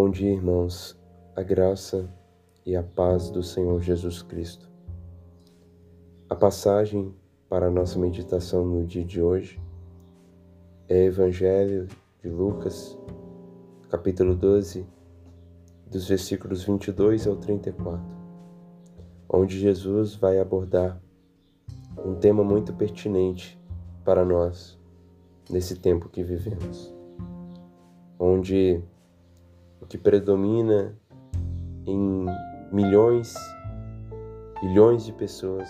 Bom dia, irmãos. A graça e a paz do Senhor Jesus Cristo. A passagem para a nossa meditação no dia de hoje é Evangelho de Lucas, capítulo 12, dos versículos 22 ao 34, onde Jesus vai abordar um tema muito pertinente para nós nesse tempo que vivemos, onde que predomina em milhões, bilhões de pessoas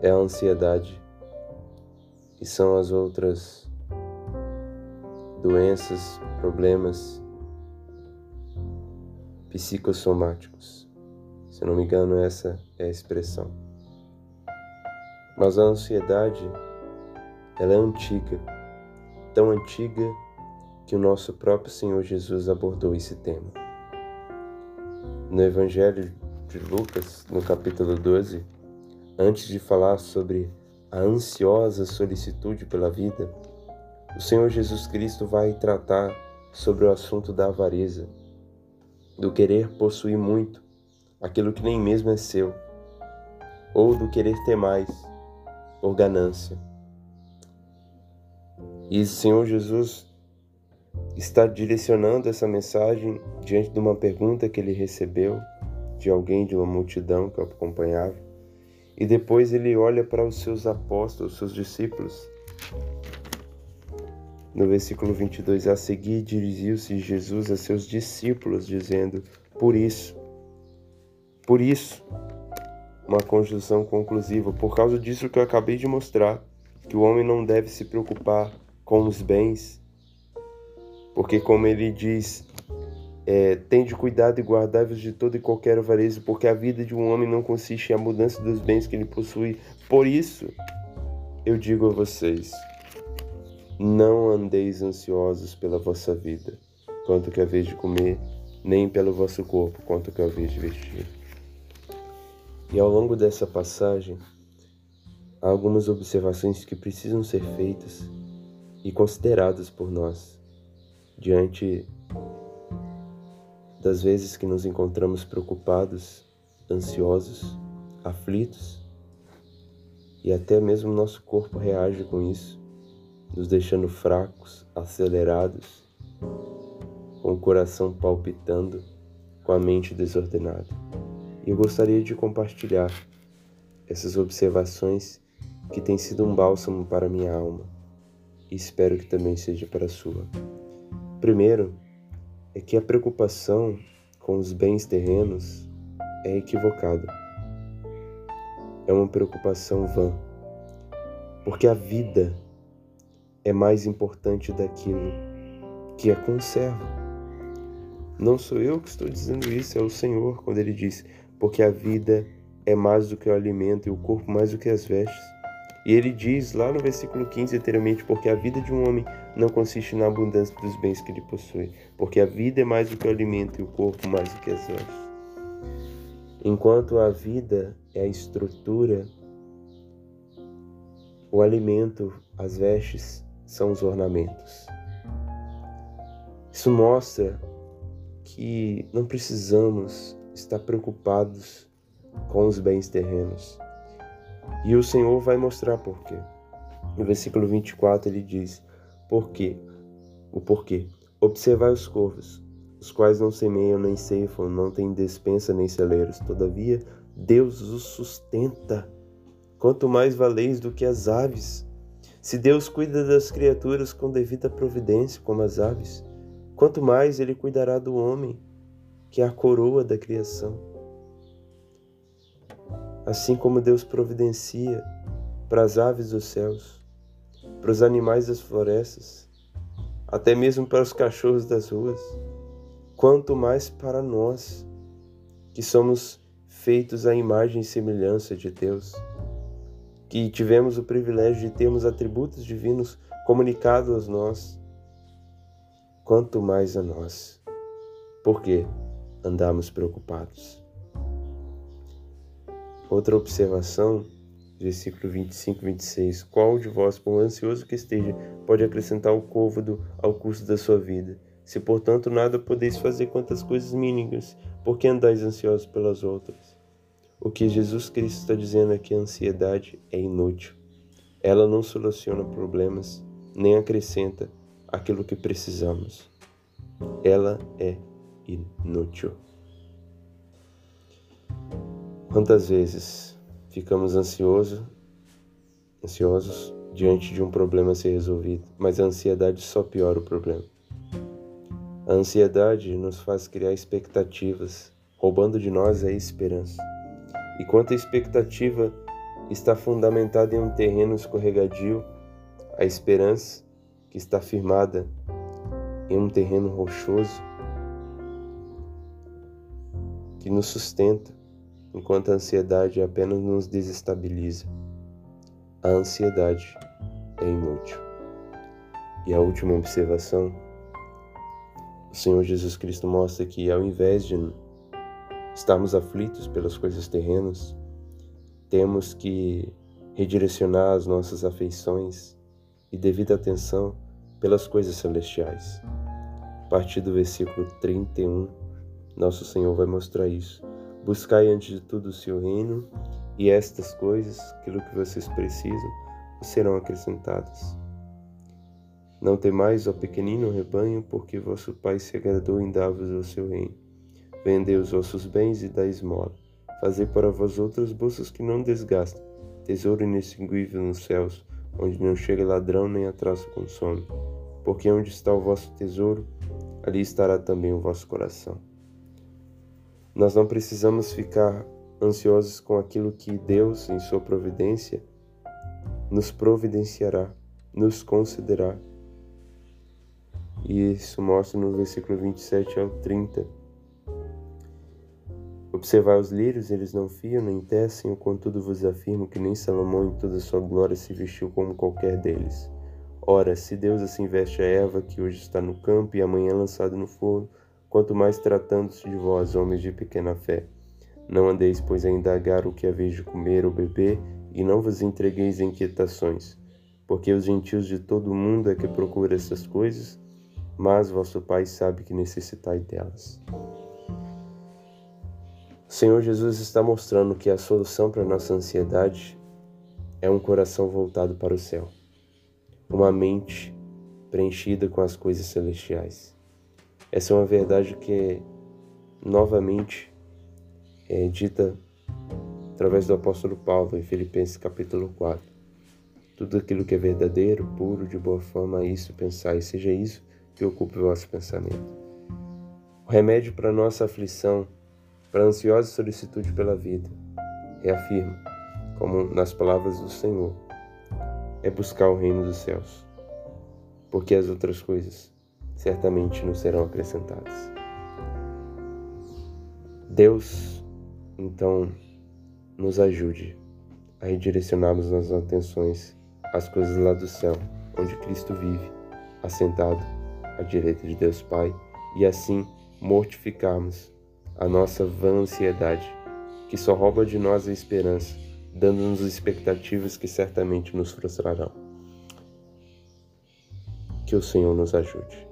é a ansiedade e são as outras doenças, problemas psicossomáticos. Se não me engano, essa é a expressão. Mas a ansiedade, ela é antiga, tão antiga que o nosso próprio Senhor Jesus abordou esse tema. No Evangelho de Lucas, no capítulo 12, antes de falar sobre a ansiosa solicitude pela vida, o Senhor Jesus Cristo vai tratar sobre o assunto da avareza, do querer possuir muito, aquilo que nem mesmo é seu, ou do querer ter mais, por ganância. E o Senhor Jesus está direcionando essa mensagem diante de uma pergunta que ele recebeu de alguém de uma multidão que o acompanhava. E depois ele olha para os seus apóstolos, seus discípulos. No versículo 22, a seguir dirigiu-se Jesus a seus discípulos, dizendo: Por isso, por isso, uma conjunção conclusiva, por causa disso que eu acabei de mostrar, que o homem não deve se preocupar com os bens, porque, como ele diz, é, tende cuidado e guardai-vos de todo e qualquer avareza, porque a vida de um homem não consiste em a mudança dos bens que ele possui. Por isso, eu digo a vocês: não andeis ansiosos pela vossa vida, quanto que a vez de comer, nem pelo vosso corpo, quanto que a vez de vestir. E ao longo dessa passagem, há algumas observações que precisam ser feitas e consideradas por nós diante das vezes que nos encontramos preocupados, ansiosos, aflitos, e até mesmo nosso corpo reage com isso, nos deixando fracos, acelerados, com o coração palpitando, com a mente desordenada. E eu gostaria de compartilhar essas observações que têm sido um bálsamo para minha alma e espero que também seja para a sua. Primeiro, é que a preocupação com os bens terrenos é equivocada. É uma preocupação vã, porque a vida é mais importante daquilo que a conserva. Não sou eu que estou dizendo isso, é o Senhor quando ele diz: porque a vida é mais do que o alimento e o corpo mais do que as vestes. E ele diz lá no versículo 15 anteriormente, porque a vida de um homem não consiste na abundância dos bens que ele possui, porque a vida é mais do que o alimento e o corpo mais do que as vestes. Enquanto a vida é a estrutura, o alimento, as vestes, são os ornamentos. Isso mostra que não precisamos estar preocupados com os bens terrenos e o Senhor vai mostrar por quê. No versículo 24 ele diz: Por quê? O porquê. Observai os corvos, os quais não semeiam nem ceifam, não têm despensa nem celeiros. Todavia, Deus os sustenta. Quanto mais valeis do que as aves. Se Deus cuida das criaturas com devida providência, como as aves, quanto mais Ele cuidará do homem, que é a coroa da criação. Assim como Deus providencia para as aves dos céus, para os animais das florestas, até mesmo para os cachorros das ruas, quanto mais para nós, que somos feitos à imagem e semelhança de Deus, que tivemos o privilégio de termos atributos divinos comunicados a nós, quanto mais a nós. Porque andamos preocupados. Outra observação, versículo 25 e 26. Qual de vós, por ansioso que esteja, pode acrescentar o côvado ao curso da sua vida? Se portanto nada podeis fazer quanto às coisas mínimas, por que andais ansiosos pelas outras? O que Jesus Cristo está dizendo é que a ansiedade é inútil. Ela não soluciona problemas, nem acrescenta aquilo que precisamos. Ela é inútil. Quantas vezes ficamos ansiosos, ansiosos diante de um problema a ser resolvido, mas a ansiedade só piora o problema. A ansiedade nos faz criar expectativas, roubando de nós a esperança. E quanto a expectativa está fundamentada em um terreno escorregadio, a esperança, que está firmada em um terreno rochoso, que nos sustenta, enquanto a ansiedade apenas nos desestabiliza. A ansiedade é inútil. E a última observação o Senhor Jesus Cristo mostra que, ao invés de estarmos aflitos pelas coisas terrenas, temos que redirecionar as nossas afeições e devida atenção pelas coisas celestiais. A partir do versículo 31, nosso Senhor vai mostrar isso. Buscai antes de tudo o seu reino, e estas coisas, aquilo que vocês precisam, serão acrescentadas. Não temais, ó pequenino rebanho, porque vosso Pai se agradou em dar-vos o seu reino. Vendei os vossos bens e dai esmola. Fazei para vós outras bolsas que não desgastam, tesouro inextinguível nos céus, onde não chega ladrão nem a traço consome. Porque onde está o vosso tesouro, ali estará também o vosso coração. Nós não precisamos ficar ansiosos com aquilo que Deus, em sua providência, nos providenciará, nos concederá e isso mostra no versículo 27 ao 30. Observai os lírios, eles não fiam nem tecem, contudo vos afirmo que nem Salomão em toda sua glória se vestiu como qualquer deles. Ora, se Deus assim veste a erva que hoje está no campo e amanhã lançada no forno, quanto mais tratando-se de vós, homens de pequena fé. Não andeis, pois, a indagar o que haveis de comer ou beber, e não vos entregueis a inquietações, porque os gentios de todo o mundo é que procuram essas coisas, mas vosso Pai sabe que necessitai delas. O Senhor Jesus está mostrando que a solução para a nossa ansiedade é um coração voltado para o céu, uma mente preenchida com as coisas celestiais. Essa é uma verdade que novamente é dita através do apóstolo Paulo em Filipenses capítulo 4. Tudo aquilo que é verdadeiro, puro, de boa fama, isso pensar, e seja isso que ocupe o vosso pensamento. O remédio para nossa aflição, para a ansiosa solicitude pela vida, reafirma, como nas palavras do Senhor, é buscar o reino dos céus, porque as outras coisas certamente não serão acrescentadas. Deus, então, nos ajude a redirecionarmos nossas atenções às coisas lá do céu, onde Cristo vive, assentado à direita de Deus Pai e assim mortificarmos a nossa vã ansiedade, que só rouba de nós a esperança, dando-nos expectativas que certamente nos frustrarão. Que o Senhor nos ajude.